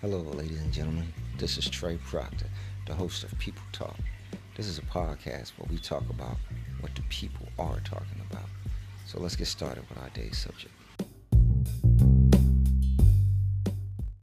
Hello, ladies and gentlemen. This is Trey Proctor, the host of People Talk. This is a podcast where we talk about what the people are talking about. So let's get started with our day's subject.